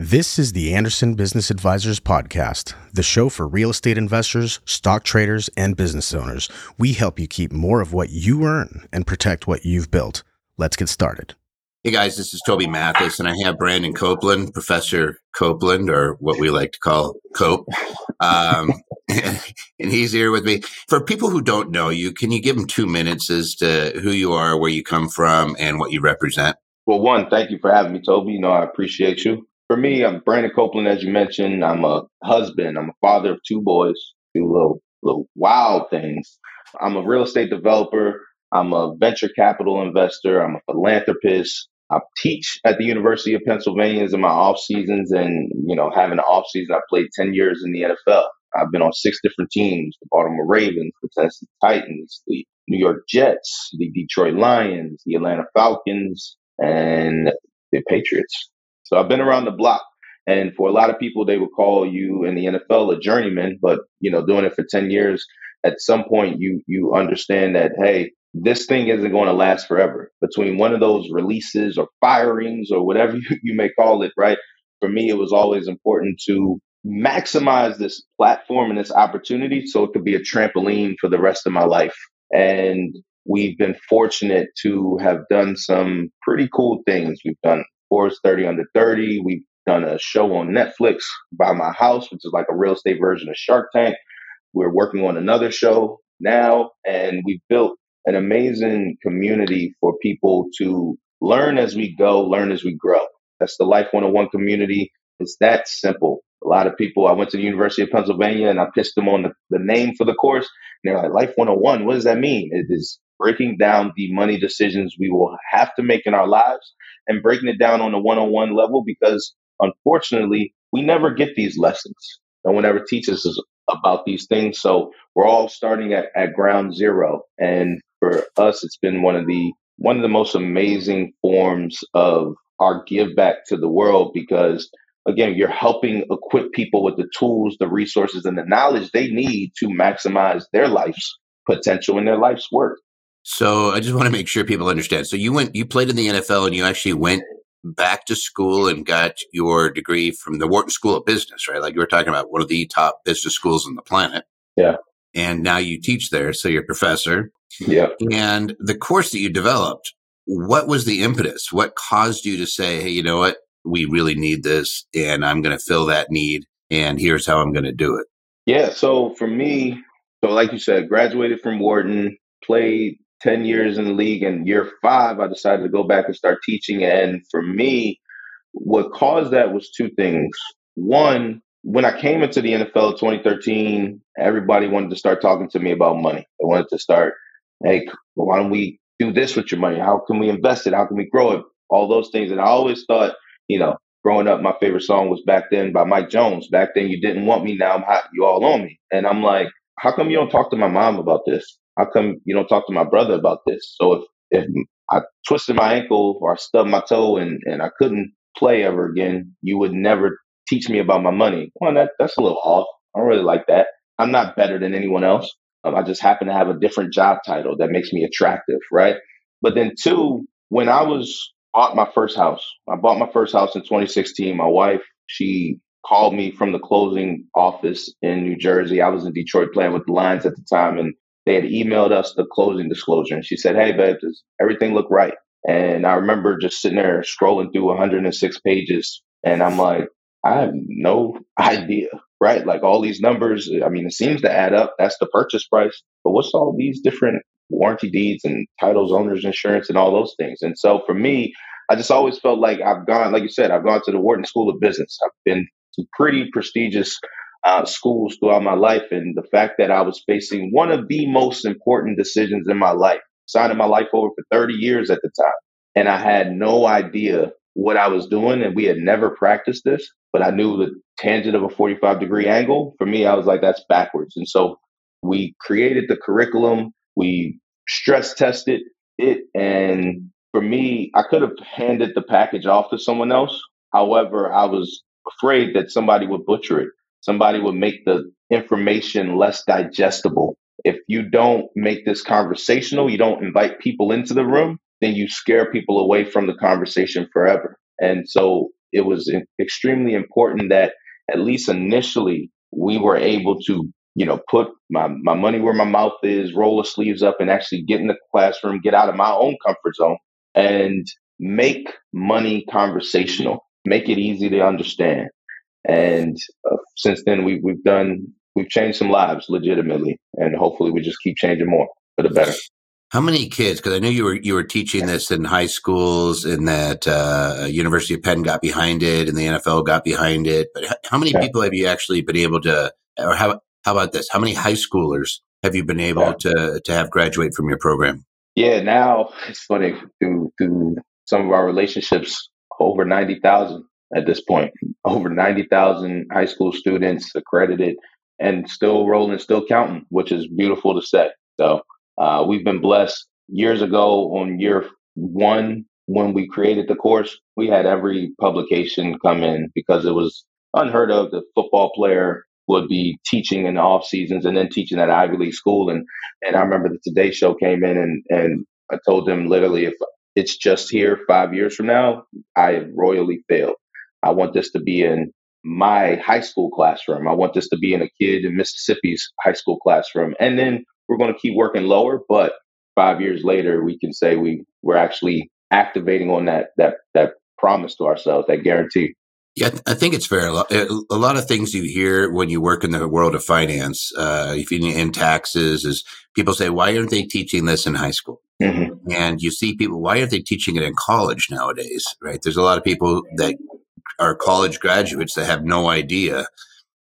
This is the Anderson Business Advisors Podcast, the show for real estate investors, stock traders, and business owners. We help you keep more of what you earn and protect what you've built. Let's get started. Hey guys, this is Toby Mathis, and I have Brandon Copeland, Professor Copeland, or what we like to call Cope. Um, and he's here with me. For people who don't know you, can you give them two minutes as to who you are, where you come from, and what you represent? Well, one, thank you for having me, Toby. You know, I appreciate you. For me, I'm Brandon Copeland, as you mentioned. I'm a husband. I'm a father of two boys, two little little wild things. I'm a real estate developer. I'm a venture capital investor. I'm a philanthropist. I teach at the University of Pennsylvania in my off seasons, and you know, having an off season, I played ten years in the NFL. I've been on six different teams: the Baltimore Ravens, the Tennessee Titans, the New York Jets, the Detroit Lions, the Atlanta Falcons, and the Patriots. So I've been around the block. And for a lot of people, they would call you in the NFL a journeyman, but you know, doing it for 10 years, at some point you you understand that, hey, this thing isn't going to last forever. Between one of those releases or firings or whatever you, you may call it, right? For me, it was always important to maximize this platform and this opportunity so it could be a trampoline for the rest of my life. And we've been fortunate to have done some pretty cool things. We've done Forbes 30 Under 30. We've done a show on Netflix Buy My House, which is like a real estate version of Shark Tank. We're working on another show now, and we've built an amazing community for people to learn as we go, learn as we grow. That's the Life 101 community. It's that simple. A lot of people, I went to the University of Pennsylvania and I pitched them on the, the name for the course. And they're like, Life 101, what does that mean? It is breaking down the money decisions we will have to make in our lives and breaking it down on a one on one level because unfortunately, we never get these lessons. No one ever teaches us about these things. So we're all starting at, at ground zero. And for us, it's been one of the one of the most amazing forms of our give back to the world because again, you're helping equip people with the tools, the resources, and the knowledge they need to maximize their life's potential and their life's work. So I just want to make sure people understand. So you went, you played in the NFL, and you actually went back to school and got your degree from the Wharton School of Business, right? Like you were talking about one of the top business schools on the planet. Yeah. And now you teach there, so you're a professor. Yeah. And the course that you developed, what was the impetus? What caused you to say, hey, you know what? We really need this, and I'm going to fill that need, and here's how I'm going to do it. Yeah. So for me, so like you said, graduated from Wharton, played 10 years in the league and year five i decided to go back and start teaching. And for me what caused that was two things. One when i came into the nfl 2013 everybody wanted to start talking to me about money. They wanted to start hey why don't we do this with your money? How can we invest it? How can we grow it? All those things. And i always thought you know growing up my favorite song was back then by mike jones. Back then you didn't want me. Now i'm hot. You all on me. And i'm like how come you don't talk to my mom about this how come you don't talk to my brother about this? So if, if I twisted my ankle or I stubbed my toe and, and I couldn't play ever again, you would never teach me about my money. Well, that, that's a little off. I don't really like that. I'm not better than anyone else. Um, I just happen to have a different job title that makes me attractive, right? But then two, when I was bought my first house, I bought my first house in 2016. My wife, she called me from the closing office in New Jersey. I was in Detroit playing with the Lions at the time, and they had emailed us the closing disclosure and she said, Hey, babe, does everything look right? And I remember just sitting there scrolling through 106 pages and I'm like, I have no idea, right? Like all these numbers, I mean, it seems to add up. That's the purchase price. But what's all these different warranty deeds and titles, owner's insurance, and all those things? And so for me, I just always felt like I've gone, like you said, I've gone to the Wharton School of Business. I've been to pretty prestigious uh, schools throughout my life. And the fact that I was facing one of the most important decisions in my life, signing my life over for 30 years at the time. And I had no idea what I was doing. And we had never practiced this, but I knew the tangent of a 45 degree angle. For me, I was like, that's backwards. And so we created the curriculum, we stress tested it. And for me, I could have handed the package off to someone else. However, I was afraid that somebody would butcher it somebody would make the information less digestible. If you don't make this conversational, you don't invite people into the room, then you scare people away from the conversation forever. And so it was extremely important that at least initially we were able to, you know, put my, my money where my mouth is, roll the sleeves up and actually get in the classroom, get out of my own comfort zone and make money conversational, make it easy to understand. And uh, since then, we, we've done, we've changed some lives legitimately, and hopefully we just keep changing more for the better. How many kids? Because I knew you were you were teaching this in high schools, and that uh, University of Penn got behind it, and the NFL got behind it. But how many people have you actually been able to, or how how about this? How many high schoolers have you been able to to have graduate from your program? Yeah, now it's funny through through some of our relationships, over ninety thousand at this point, over ninety thousand high school students accredited, and still rolling, still counting, which is beautiful to say. So uh, we've been blessed. Years ago, on year one, when we created the course, we had every publication come in because it was unheard of. The football player would be teaching in the off seasons and then teaching at Ivy League school. And and I remember the Today Show came in and and I told them literally if it's just here five years from now, I have royally failed. I want this to be in my high school classroom. I want this to be in a kid in Mississippi's high school classroom. And then we're going to keep working lower, but five years later, we can say we we're actually activating on that that that promise to ourselves, that guarantee. Yeah, I think it's fair. A lot of things you hear when you work in the world of finance, uh, if you in taxes, is people say, "Why aren't they teaching this in high school?" Mm-hmm. And you see people, why aren't they teaching it in college nowadays? Right? There's a lot of people that are college graduates that have no idea.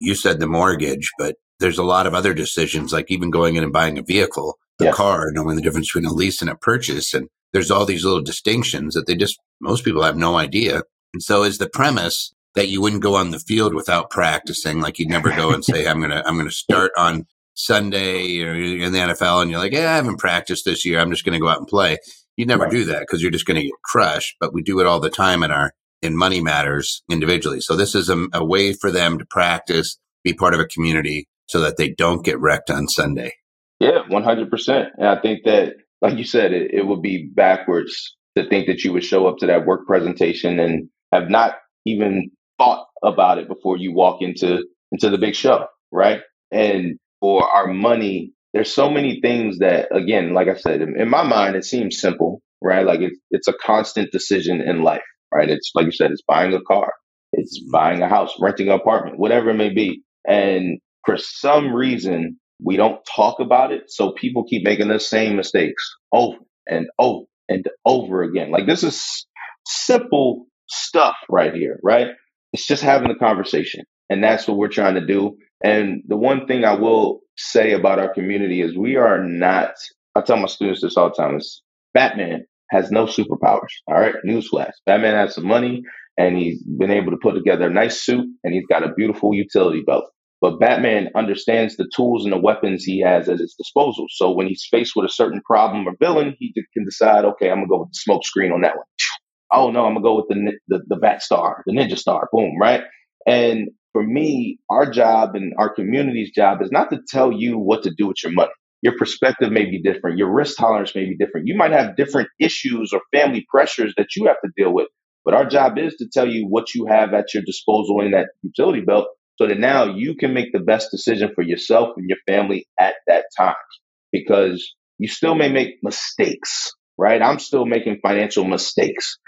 You said the mortgage, but there's a lot of other decisions, like even going in and buying a vehicle, the yeah. car, knowing the difference between a lease and a purchase. And there's all these little distinctions that they just, most people have no idea. And so is the premise that you wouldn't go on the field without practicing. Like you'd never go and say, I'm going to, I'm going to start on Sunday or in the NFL. And you're like, yeah, I haven't practiced this year. I'm just going to go out and play. You never right. do that because you're just going to get crushed. But we do it all the time in our, in money matters individually. So this is a, a way for them to practice, be part of a community so that they don't get wrecked on Sunday. Yeah, 100%. And I think that, like you said, it, it would be backwards to think that you would show up to that work presentation and have not even thought about it before you walk into into the big show, right? And for our money, there's so many things that, again, like I said, in, in my mind, it seems simple, right? Like it's it's a constant decision in life, right? It's like you said, it's buying a car, it's mm-hmm. buying a house, renting an apartment, whatever it may be, and for some reason we don't talk about it, so people keep making the same mistakes over and over and over again. Like this is simple stuff right here, right? It's just having a conversation. And that's what we're trying to do. And the one thing I will say about our community is we are not, I tell my students this all the time, is Batman has no superpowers. All right. Newsflash. Batman has some money and he's been able to put together a nice suit and he's got a beautiful utility belt. But Batman understands the tools and the weapons he has at his disposal. So when he's faced with a certain problem or villain, he can decide, okay, I'm gonna go with the smoke screen on that one. Oh no, I'm gonna go with the the, the Bat Star, the Ninja Star. Boom, right? And for me, our job and our community's job is not to tell you what to do with your money. Your perspective may be different. Your risk tolerance may be different. You might have different issues or family pressures that you have to deal with. But our job is to tell you what you have at your disposal in that utility belt so that now you can make the best decision for yourself and your family at that time because you still may make mistakes, right? I'm still making financial mistakes,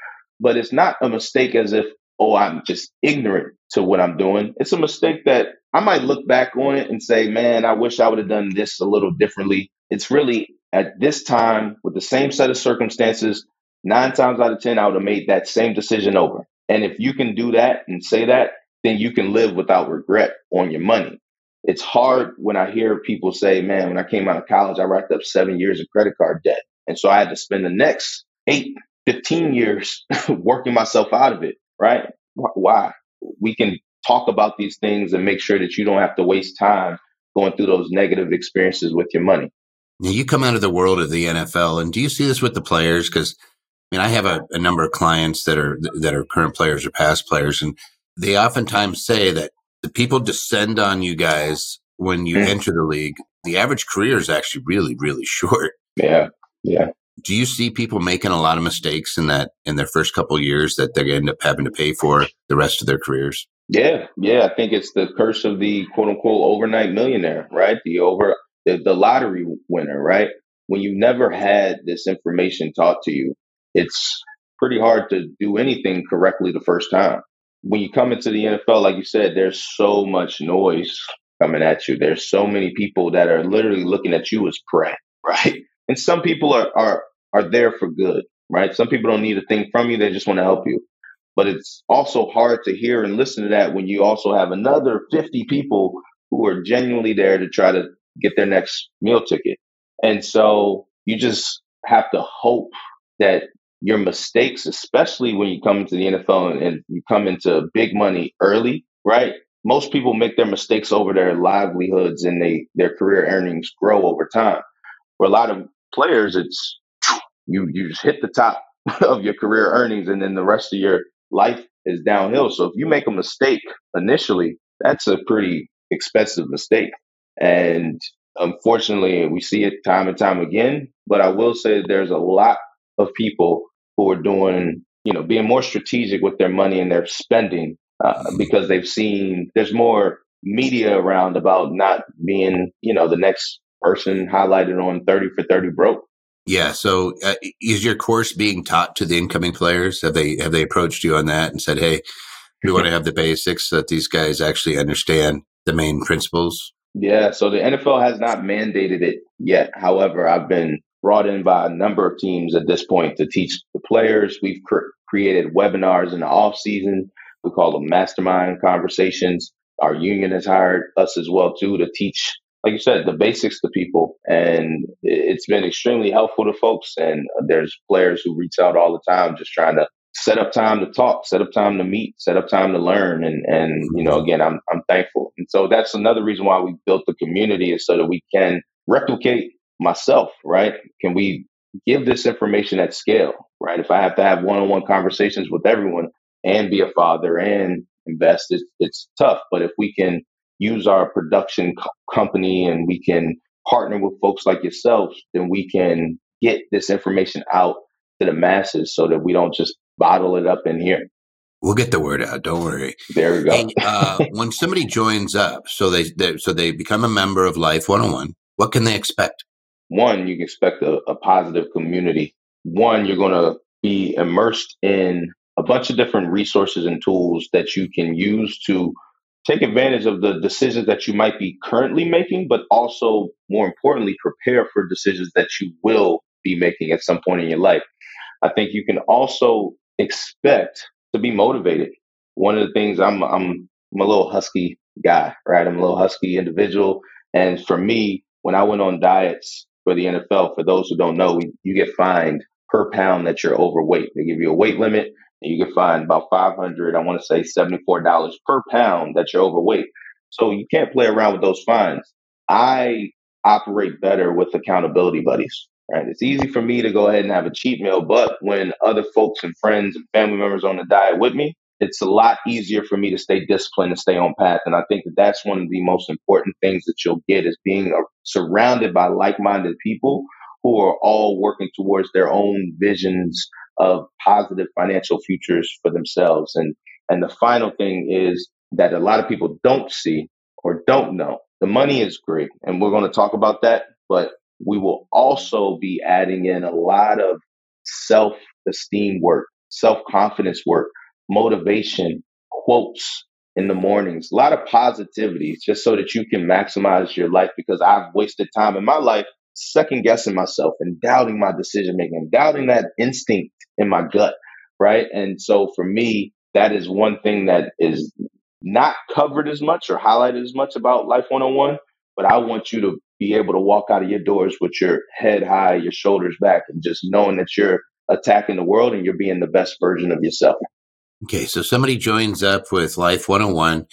but it's not a mistake as if, oh, I'm just ignorant to what I'm doing. It's a mistake that I might look back on it and say, man, I wish I would have done this a little differently. It's really at this time with the same set of circumstances, nine times out of 10, I would have made that same decision over. And if you can do that and say that, then you can live without regret on your money. It's hard when I hear people say, man, when I came out of college, I racked up seven years of credit card debt. And so I had to spend the next eight, 15 years working myself out of it, right? Why? We can talk about these things and make sure that you don't have to waste time going through those negative experiences with your money. Now, you come out of the world of the NFL, and do you see this with the players? Because I mean, I have a, a number of clients that are that are current players or past players, and they oftentimes say that the people descend on you guys when you mm. enter the league. The average career is actually really, really short. Yeah. Yeah. Do you see people making a lot of mistakes in that in their first couple years that they end up having to pay for the rest of their careers? Yeah, yeah. I think it's the curse of the quote unquote overnight millionaire, right? The over the, the lottery winner, right? When you never had this information taught to you, it's pretty hard to do anything correctly the first time. When you come into the NFL, like you said, there's so much noise coming at you. There's so many people that are literally looking at you as prey, right? And some people are are are there for good, right? Some people don't need a thing from you; they just want to help you. But it's also hard to hear and listen to that when you also have another 50 people who are genuinely there to try to get their next meal ticket. And so you just have to hope that your mistakes, especially when you come into the NFL and, and you come into big money early, right? Most people make their mistakes over their livelihoods and they their career earnings grow over time. For a lot of players, it's you you just hit the top of your career earnings and then the rest of your life is downhill. So if you make a mistake initially, that's a pretty expensive mistake. And unfortunately, we see it time and time again. But I will say there's a lot of people who are doing, you know, being more strategic with their money and their spending uh, because they've seen there's more media around about not being, you know, the next person highlighted on 30 for 30 broke. Yeah. So, uh, is your course being taught to the incoming players? Have they have they approached you on that and said, "Hey, we want to have the basics so that these guys actually understand the main principles"? Yeah. So the NFL has not mandated it yet. However, I've been brought in by a number of teams at this point to teach the players. We've cr- created webinars in the off season. We call them mastermind conversations. Our union has hired us as well too to teach like you said, the basics to people. And it's been extremely helpful to folks. And there's players who reach out all the time just trying to set up time to talk, set up time to meet, set up time to learn. And, and, you know, again, I'm, I'm thankful. And so that's another reason why we built the community is so that we can replicate myself, right? Can we give this information at scale, right? If I have to have one-on-one conversations with everyone and be a father and invest, it's, it's tough. But if we can use our production co- company and we can partner with folks like yourselves, then we can get this information out to the masses so that we don't just bottle it up in here. We'll get the word out. Don't worry. There we go. Hey, uh, when somebody joins up, so they, they, so they become a member of Life 101. What can they expect? One, you can expect a, a positive community. One, you're going to be immersed in a bunch of different resources and tools that you can use to take advantage of the decisions that you might be currently making, but also more importantly, prepare for decisions that you will be making at some point in your life. I think you can also expect to be motivated. One of the things I'm, I'm, I'm a little husky guy, right? I'm a little husky individual. And for me, when I went on diets for the NFL, for those who don't know, you get fined per pound that you're overweight. They give you a weight limit you can find about 500, I want to say $74 per pound that you're overweight. So you can't play around with those fines. I operate better with accountability buddies, right? It's easy for me to go ahead and have a cheat meal, but when other folks and friends and family members on the diet with me, it's a lot easier for me to stay disciplined and stay on path. And I think that that's one of the most important things that you'll get is being uh, surrounded by like-minded people who are all working towards their own visions of positive financial futures for themselves. And and the final thing is that a lot of people don't see or don't know. The money is great, and we're going to talk about that, but we will also be adding in a lot of self esteem work, self confidence work, motivation, quotes in the mornings, a lot of positivity just so that you can maximize your life because I've wasted time in my life second guessing myself and doubting my decision making doubting that instinct in my gut. Right. And so for me, that is one thing that is not covered as much or highlighted as much about Life 101. But I want you to be able to walk out of your doors with your head high, your shoulders back, and just knowing that you're attacking the world and you're being the best version of yourself. Okay. So somebody joins up with Life 101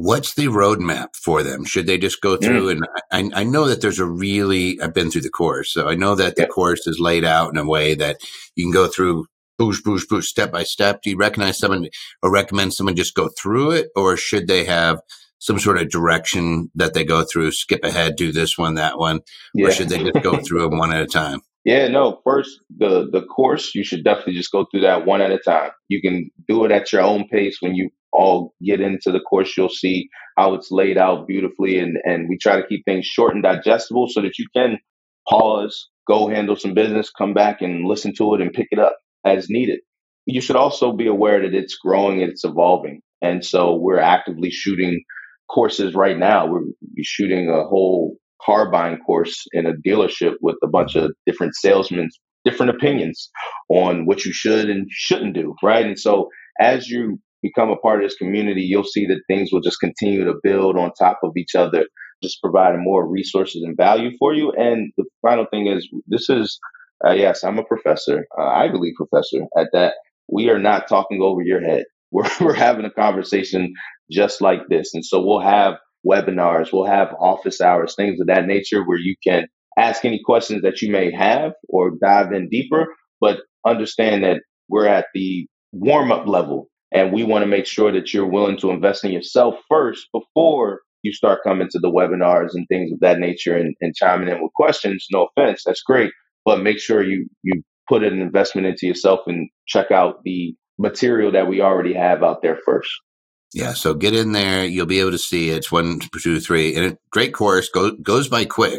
what's the roadmap for them? Should they just go through? Mm. And I, I, know that there's a really, I've been through the course. So I know that the yeah. course is laid out in a way that you can go through boosh, boosh, boosh, step by step. Do you recognize someone or recommend someone just go through it? Or should they have some sort of direction that they go through, skip ahead, do this one, that one? Yeah. Or should they just go through them one at a time? Yeah, no. First, the the course you should definitely just go through that one at a time. You can do it at your own pace. When you all get into the course, you'll see how it's laid out beautifully, and and we try to keep things short and digestible so that you can pause, go handle some business, come back and listen to it and pick it up as needed. You should also be aware that it's growing and it's evolving, and so we're actively shooting courses right now. We're shooting a whole car buying course in a dealership with a bunch of different salesmen, different opinions on what you should and shouldn't do, right? And so as you become a part of this community, you'll see that things will just continue to build on top of each other, just providing more resources and value for you. And the final thing is, this is, uh, yes, I'm a professor, uh, I believe professor at that. We are not talking over your head. We're, we're having a conversation just like this. And so we'll have webinars, we'll have office hours, things of that nature where you can ask any questions that you may have or dive in deeper, but understand that we're at the warm up level and we want to make sure that you're willing to invest in yourself first before you start coming to the webinars and things of that nature and, and chiming in with questions. No offense, that's great, but make sure you you put an investment into yourself and check out the material that we already have out there first. Yeah, so get in there. You'll be able to see it. It's one, two, three, and a great course. Go, goes by quick.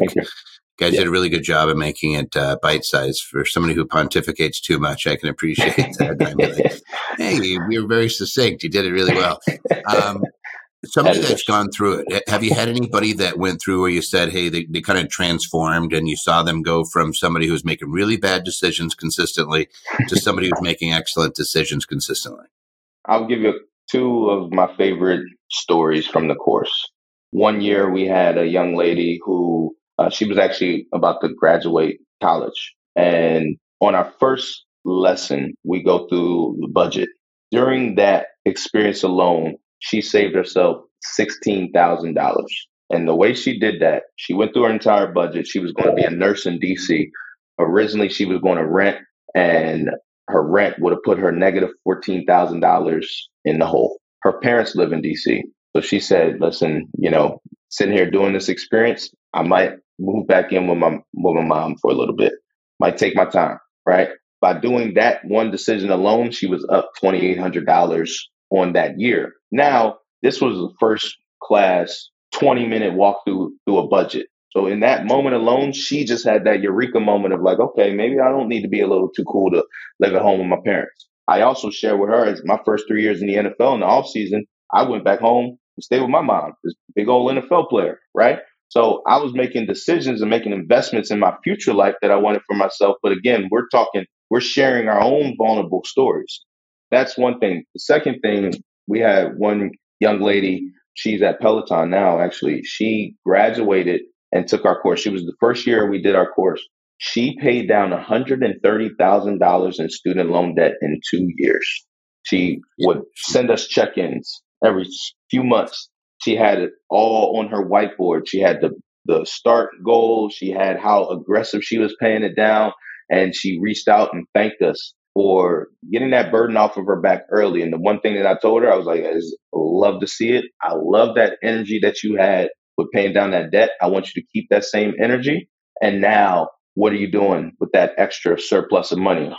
Guys yeah. did a really good job of making it uh, bite sized. For somebody who pontificates too much, I can appreciate that. I'm like, hey, you're very succinct. You did it really well. Um, somebody that's gone through it, have you had anybody that went through where you said, hey, they, they kind of transformed and you saw them go from somebody who was making really bad decisions consistently to somebody who's making excellent decisions consistently? I'll give you two of my favorite stories from the course. One year we had a young lady who uh, she was actually about to graduate college. And on our first lesson, we go through the budget. During that experience alone, she saved herself $16,000. And the way she did that, she went through her entire budget. She was going to be a nurse in DC. Originally, she was going to rent, and her rent would have put her negative $14,000 in the hole. Her parents live in DC. So she said, listen, you know, sitting here doing this experience, I might move back in with my, with my mom for a little bit. Might take my time, right? By doing that one decision alone, she was up $2,800 on that year. Now, this was the first class 20 minute walk through through a budget. So in that moment alone, she just had that eureka moment of like, okay, maybe I don't need to be a little too cool to live at home with my parents. I also share with her as my first three years in the NFL in the off season, I went back home stayed with my mom, this big old NFL player, right? So I was making decisions and making investments in my future life that I wanted for myself. But again, we're talking, we're sharing our own vulnerable stories. That's one thing. The second thing, we had one young lady, she's at Peloton now, actually. She graduated and took our course. She was the first year we did our course. She paid down $130,000 in student loan debt in two years. She would send us check ins every few months. She had it all on her whiteboard. She had the, the start goal. She had how aggressive she was paying it down. And she reached out and thanked us for getting that burden off of her back early. And the one thing that I told her, I was like, I love to see it. I love that energy that you had with paying down that debt. I want you to keep that same energy. And now what are you doing with that extra surplus of money?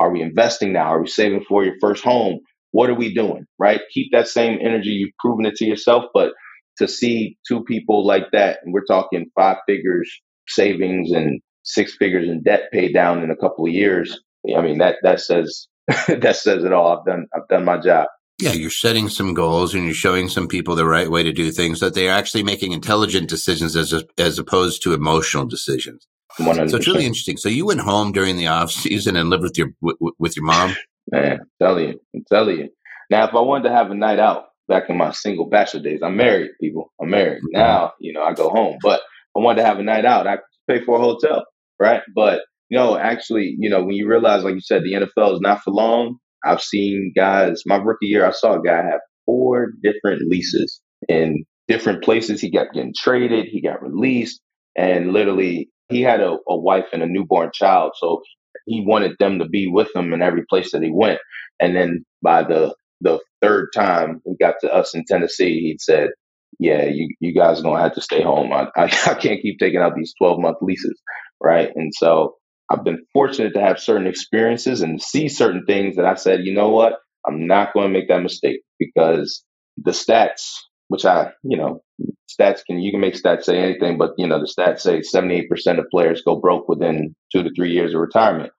Are we investing now? Are we saving for your first home? What are we doing? Right? Keep that same energy. You've proven it to yourself, but to see two people like that, and we're talking five figures savings and six figures in debt paid down in a couple of years. I mean that that says that says it all. I've done I've done my job. Yeah, you're setting some goals and you're showing some people the right way to do things that they're actually making intelligent decisions as a, as opposed to emotional decisions. 100%. So it's really interesting. So you went home during the off season and lived with your with your mom. Man, I'm telling you, I'm telling you. Now, if I wanted to have a night out back in my single bachelor days, I'm married. People, I'm married mm-hmm. now. You know, I go home, but I wanted to have a night out. I pay for a hotel, right? But you know, actually, you know, when you realize, like you said, the NFL is not for long. I've seen guys. My rookie year, I saw a guy have four different leases in different places. He got getting traded. He got released, and literally he had a, a wife and a newborn child, so he wanted them to be with him in every place that he went. And then by the the third time we got to us in Tennessee, he said, "Yeah, you you guys are gonna have to stay home. I I, I can't keep taking out these twelve month leases, right?" And so I've been fortunate to have certain experiences and see certain things that I said, you know what, I'm not going to make that mistake because the stats, which I, you know, stats can you can make stats say anything, but you know the stats say 78% of players go broke within two to three years of retirement.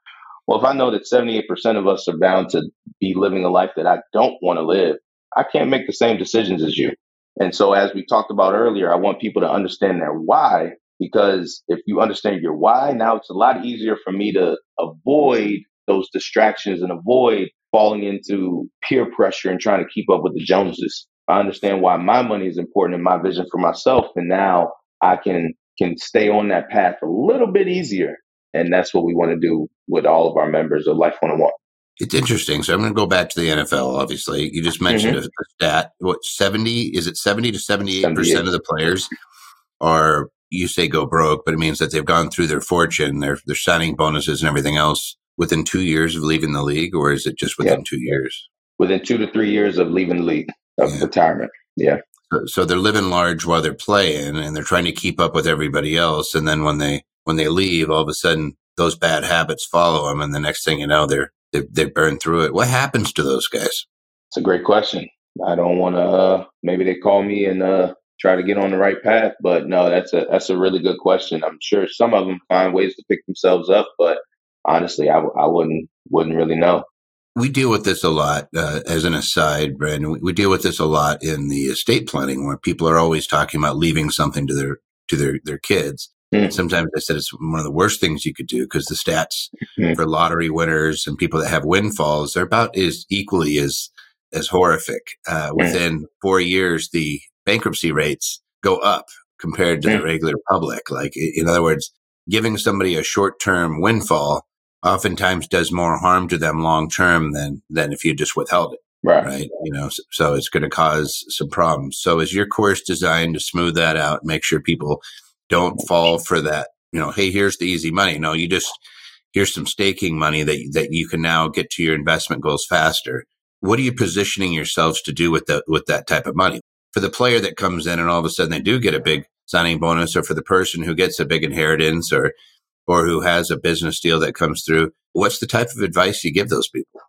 Well, if I know that 78% of us are bound to be living a life that I don't want to live, I can't make the same decisions as you. And so, as we talked about earlier, I want people to understand their why, because if you understand your why, now it's a lot easier for me to avoid those distractions and avoid falling into peer pressure and trying to keep up with the Joneses. I understand why my money is important and my vision for myself. And now I can can stay on that path a little bit easier. And that's what we want to do with all of our members of Life 101. It's interesting. So I'm going to go back to the NFL. Obviously, you just mentioned mm-hmm. a stat. What 70 is it? 70 to 78 percent of the players are you say go broke, but it means that they've gone through their fortune, their their signing bonuses and everything else within two years of leaving the league, or is it just within yeah. two years? Within two to three years of leaving the league of yeah. retirement. Yeah. So, so they're living large while they're playing, and they're trying to keep up with everybody else. And then when they when they leave, all of a sudden those bad habits follow them, and the next thing you know, they're they, they burn through it. What happens to those guys? It's a great question. I don't want to. Uh, maybe they call me and uh, try to get on the right path, but no, that's a that's a really good question. I'm sure some of them find ways to pick themselves up, but honestly, I, I wouldn't wouldn't really know. We deal with this a lot. Uh, as an aside, Brandon, we, we, deal with this a lot in the estate planning, where people are always talking about leaving something to their to their their kids. Mm. Sometimes I said it's one of the worst things you could do because the stats mm. for lottery winners and people that have windfalls are about as equally as as horrific. Uh, mm. within four years, the bankruptcy rates go up compared to the regular public. Like, in other words, giving somebody a short term windfall oftentimes does more harm to them long term than than if you just withheld it. Right. right. You know, so, so it's going to cause some problems. So is your course designed to smooth that out, make sure people don't fall for that, you know, hey, here's the easy money. No, you just here's some staking money that that you can now get to your investment goals faster. What are you positioning yourselves to do with the with that type of money? For the player that comes in and all of a sudden they do get a big signing bonus or for the person who gets a big inheritance or or who has a business deal that comes through, what's the type of advice you give those people?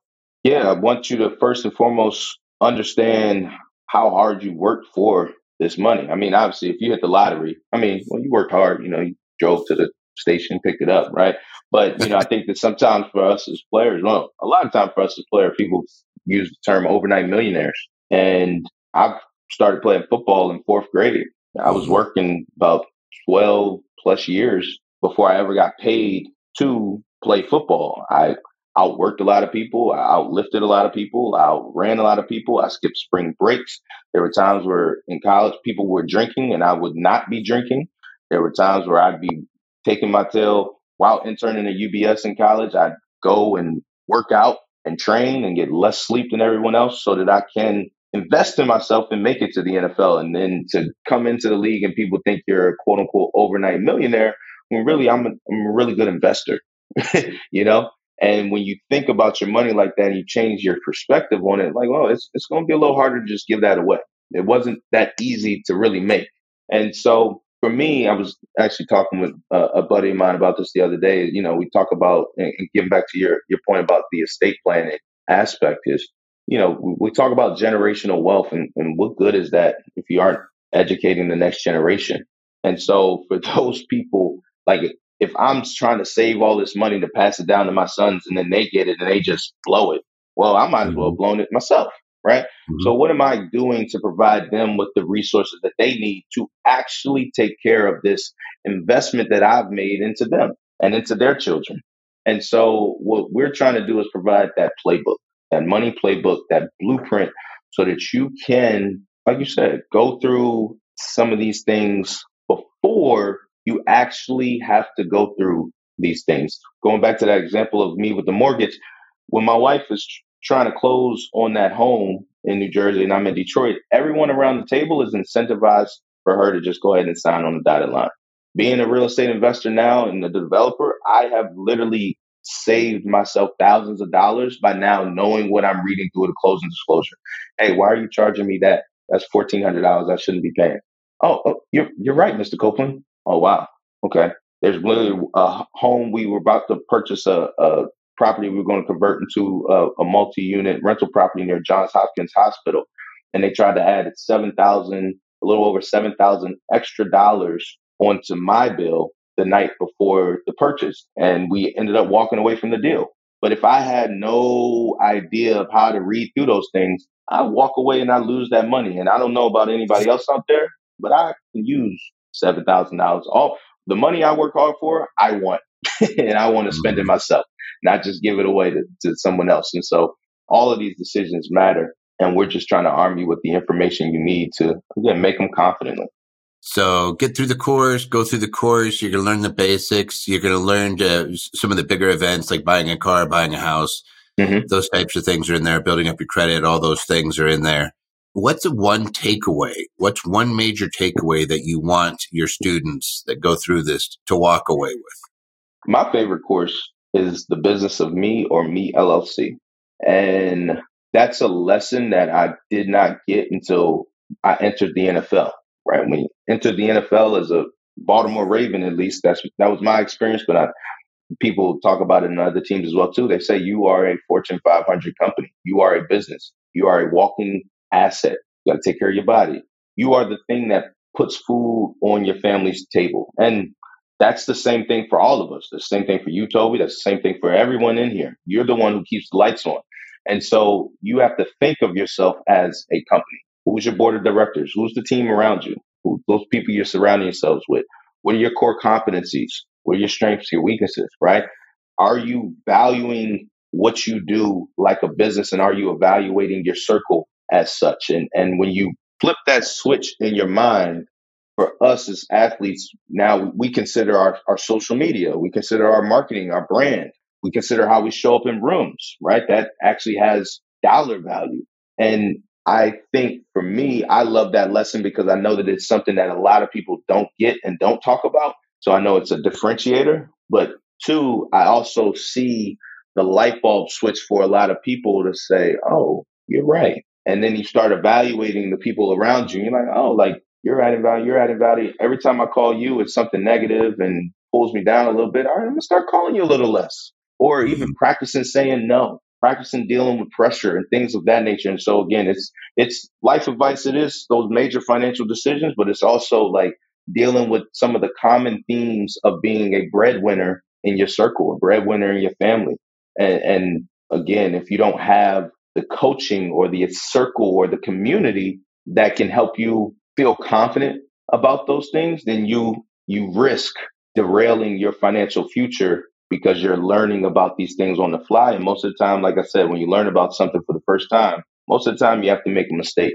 Yeah, I want you to first and foremost understand how hard you worked for this money. I mean, obviously, if you hit the lottery, I mean, well, you worked hard. You know, you drove to the station, picked it up, right? But you know, I think that sometimes for us as players, well, a lot of times for us as players, people use the term overnight millionaires. And I've started playing football in fourth grade. I was mm-hmm. working about twelve plus years before I ever got paid to play football. I outworked a lot of people. I outlifted a lot of people. I outran a lot of people. I skipped spring breaks. There were times where in college people were drinking and I would not be drinking. There were times where I'd be taking my tail while interning at UBS in college. I'd go and work out and train and get less sleep than everyone else so that I can invest in myself and make it to the NFL. And then to come into the league and people think you're a quote unquote overnight millionaire when really I'm a, I'm a really good investor, you know? And when you think about your money like that, and you change your perspective on it. Like, well, it's it's going to be a little harder to just give that away. It wasn't that easy to really make. And so for me, I was actually talking with uh, a buddy of mine about this the other day. You know, we talk about and getting back to your your point about the estate planning aspect is, you know, we talk about generational wealth, and, and what good is that if you aren't educating the next generation? And so for those people, like if I'm trying to save all this money to pass it down to my sons and then they get it and they just blow it, well, I might as well have mm-hmm. blown it myself, right? Mm-hmm. So, what am I doing to provide them with the resources that they need to actually take care of this investment that I've made into them and into their children? And so, what we're trying to do is provide that playbook, that money playbook, that blueprint, so that you can, like you said, go through some of these things before you actually have to go through these things. Going back to that example of me with the mortgage, when my wife is trying to close on that home in New Jersey and I'm in Detroit, everyone around the table is incentivized for her to just go ahead and sign on the dotted line. Being a real estate investor now and a developer, I have literally saved myself thousands of dollars by now knowing what I'm reading through the closing disclosure. Hey, why are you charging me that? That's fourteen hundred dollars I shouldn't be paying. Oh, oh, you're you're right, Mr. Copeland. Oh wow. Okay. There's literally a home we were about to purchase a, a property we were going to convert into a, a multi-unit rental property near Johns Hopkins Hospital, and they tried to add seven thousand, a little over seven thousand extra dollars onto my bill the night before the purchase, and we ended up walking away from the deal. But if I had no idea of how to read through those things, I walk away and I lose that money. And I don't know about anybody else out there, but I can use seven thousand dollars. All the money I work hard for, I want, and I want to spend it mm-hmm. myself, not just give it away to, to someone else. And so, all of these decisions matter, and we're just trying to arm you with the information you need to again make them confidently. So get through the course, go through the course. You're going to learn the basics. You're going to learn to, some of the bigger events like buying a car, buying a house. Mm-hmm. Those types of things are in there. Building up your credit, all those things are in there. What's one takeaway? What's one major takeaway that you want your students that go through this to walk away with? My favorite course is the business of me or me LLC. And that's a lesson that I did not get until I entered the NFL right? When you enter the NFL as a Baltimore Raven, at least that's that was my experience. But I, people talk about it in other teams as well too. They say you are a Fortune 500 company. You are a business. You are a walking asset. You got to take care of your body. You are the thing that puts food on your family's table, and that's the same thing for all of us. The same thing for you, Toby. That's the same thing for everyone in here. You're the one who keeps the lights on. And so you have to think of yourself as a company. Who's your board of directors? Who's the team around you? Who, those people you're surrounding yourselves with? What are your core competencies? What are your strengths, your weaknesses, right? Are you valuing what you do like a business and are you evaluating your circle as such? And, and when you flip that switch in your mind, for us as athletes, now we consider our, our social media, we consider our marketing, our brand, we consider how we show up in rooms, right? That actually has dollar value. And I think for me, I love that lesson because I know that it's something that a lot of people don't get and don't talk about. So I know it's a differentiator. But two, I also see the light bulb switch for a lot of people to say, oh, you're right. And then you start evaluating the people around you. You're like, oh, like you're adding value, you're adding value. Every time I call you, it's something negative and pulls me down a little bit. All right, I'm gonna start calling you a little less. Or even mm-hmm. practicing saying no practicing dealing with pressure and things of that nature. And so again, it's it's life advice. It is those major financial decisions, but it's also like dealing with some of the common themes of being a breadwinner in your circle, a breadwinner in your family. And, and again, if you don't have the coaching or the circle or the community that can help you feel confident about those things, then you you risk derailing your financial future because you're learning about these things on the fly. And most of the time, like I said, when you learn about something for the first time, most of the time you have to make a mistake.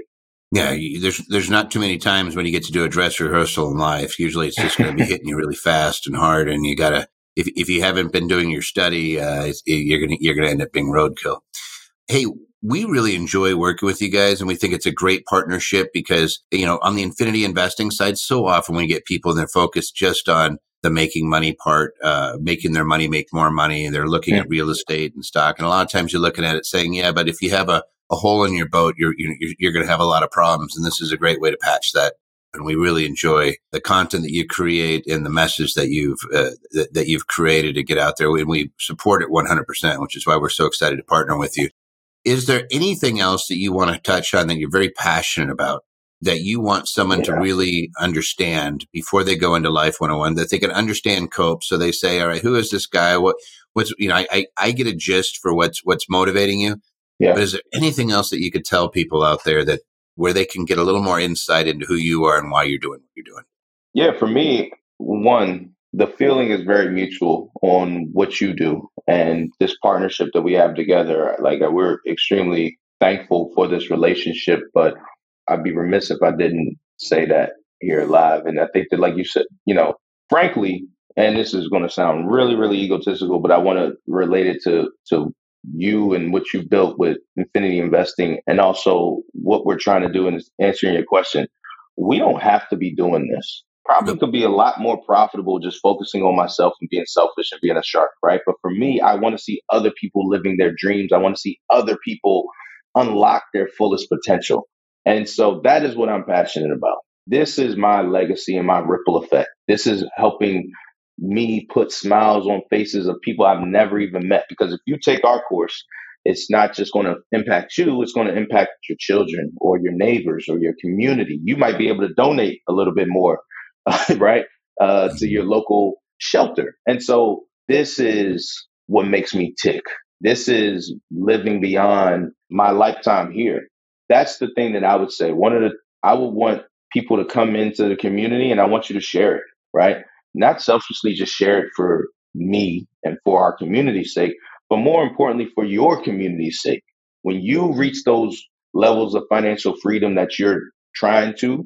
Yeah, there's there's not too many times when you get to do a dress rehearsal in life. Usually, it's just going to be hitting you really fast and hard, and you gotta. If if you haven't been doing your study, uh, you're gonna you're gonna end up being roadkill. Hey, we really enjoy working with you guys, and we think it's a great partnership because you know on the infinity investing side, so often we get people and they're focused just on the making money part, uh, making their money make more money. They're looking yeah. at real estate and stock. And a lot of times you're looking at it saying, yeah, but if you have a, a hole in your boat, you're, you're, you're going to have a lot of problems. And this is a great way to patch that. And we really enjoy the content that you create and the message that you've, uh, that, that you've created to get out there. And we support it 100%, which is why we're so excited to partner with you. Is there anything else that you want to touch on that you're very passionate about that you want someone yeah. to really understand before they go into life 101 that they can understand cope so they say all right who is this guy what what's you know I, I, I get a gist for what's what's motivating you yeah. but is there anything else that you could tell people out there that where they can get a little more insight into who you are and why you're doing what you're doing yeah for me one the feeling is very mutual on what you do and this partnership that we have together like uh, we're extremely thankful for this relationship but I'd be remiss if I didn't say that here live. And I think that, like you said, you know, frankly, and this is going to sound really, really egotistical, but I want to relate it to to you and what you built with Infinity Investing, and also what we're trying to do in answering your question. We don't have to be doing this. Probably could be a lot more profitable just focusing on myself and being selfish and being a shark, right? But for me, I want to see other people living their dreams. I want to see other people unlock their fullest potential. And so that is what I'm passionate about. This is my legacy and my ripple effect. This is helping me put smiles on faces of people I've never even met. Because if you take our course, it's not just going to impact you, it's going to impact your children or your neighbors or your community. You might be able to donate a little bit more, right, uh, to your local shelter. And so this is what makes me tick. This is living beyond my lifetime here. That's the thing that I would say. One of the, I would want people to come into the community and I want you to share it, right? Not selfishly just share it for me and for our community's sake, but more importantly, for your community's sake. When you reach those levels of financial freedom that you're trying to,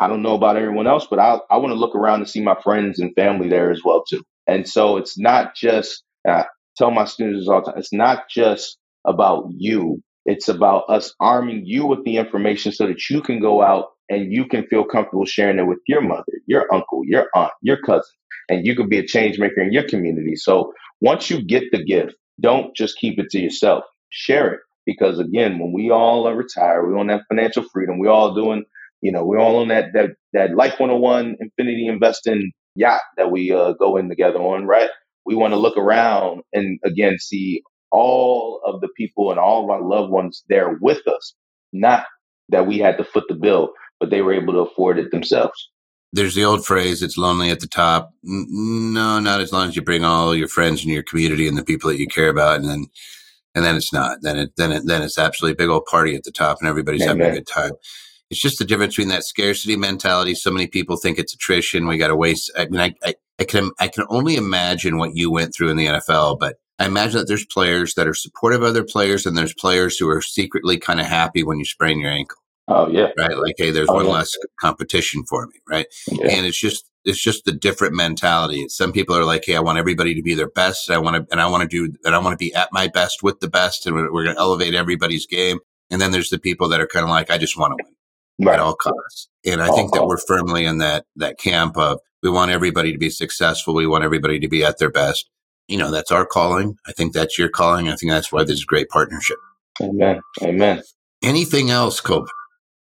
I don't know about everyone else, but I, I want to look around and see my friends and family there as well too. And so it's not just, I tell my students all the time, it's not just about you. It's about us arming you with the information so that you can go out and you can feel comfortable sharing it with your mother, your uncle, your aunt, your cousin, and you can be a change maker in your community. So once you get the gift, don't just keep it to yourself. Share it. Because again, when we all are retired, we on that financial freedom, we all doing, you know, we're all on that that that Life 101 Infinity Investing yacht that we uh, go in together on, right? We want to look around and again see all of the people and all of our loved ones there with us. Not that we had to foot the bill, but they were able to afford it themselves there's the old phrase, it's lonely at the top. No, not as long as you bring all your friends and your community and the people that you care about. And then, and then it's not, then it, then it, then it's absolutely a big old party at the top and everybody's Amen. having a good time. It's just the difference between that scarcity mentality. So many people think it's attrition. We got to waste. I mean, I, I, I can, I can only imagine what you went through in the NFL, but I imagine that there's players that are supportive of other players and there's players who are secretly kind of happy when you sprain your ankle. Oh yeah. Right. Like, hey, there's oh, one yeah. less competition for me. Right. Yeah. And it's just, it's just the different mentality. Some people are like, Hey, I want everybody to be their best. And I want to, and I want to do, and I want to be at my best with the best. And we're, we're going to elevate everybody's game. And then there's the people that are kind of like, I just want to win right. at all costs. And I think that we're firmly in that, that camp of we want everybody to be successful. We want everybody to be at their best. You know, that's our calling. I think that's your calling. I think that's why there's a great partnership. Amen. Amen. Anything else, Cope?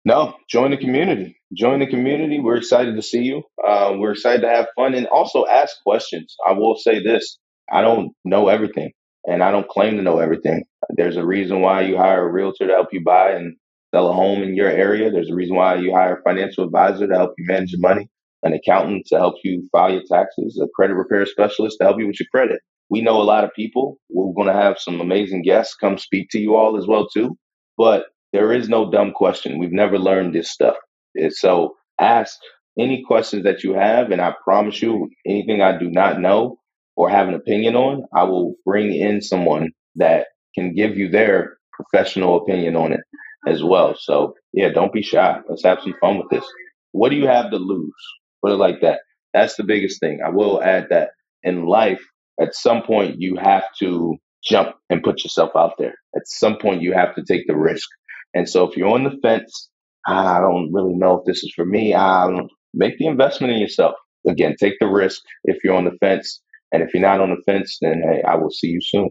No, join the community. Join the community. We're excited to see you. Uh, we're excited to have fun and also ask questions. I will say this I don't know everything and I don't claim to know everything. There's a reason why you hire a realtor to help you buy and sell a home in your area. There's a reason why you hire a financial advisor to help you manage your money, an accountant to help you file your taxes, a credit repair specialist to help you with your credit. We know a lot of people. We're going to have some amazing guests come speak to you all as well too. But there is no dumb question. We've never learned this stuff. So ask any questions that you have, and I promise you, anything I do not know or have an opinion on, I will bring in someone that can give you their professional opinion on it as well. So yeah, don't be shy. Let's have some fun with this. What do you have to lose? Put it like that. That's the biggest thing. I will add that in life, at some point, you have to jump and put yourself out there. At some point, you have to take the risk. And so if you're on the fence, ah, I don't really know if this is for me. Ah, I don't make the investment in yourself. Again, take the risk if you're on the fence. And if you're not on the fence, then hey, I will see you soon.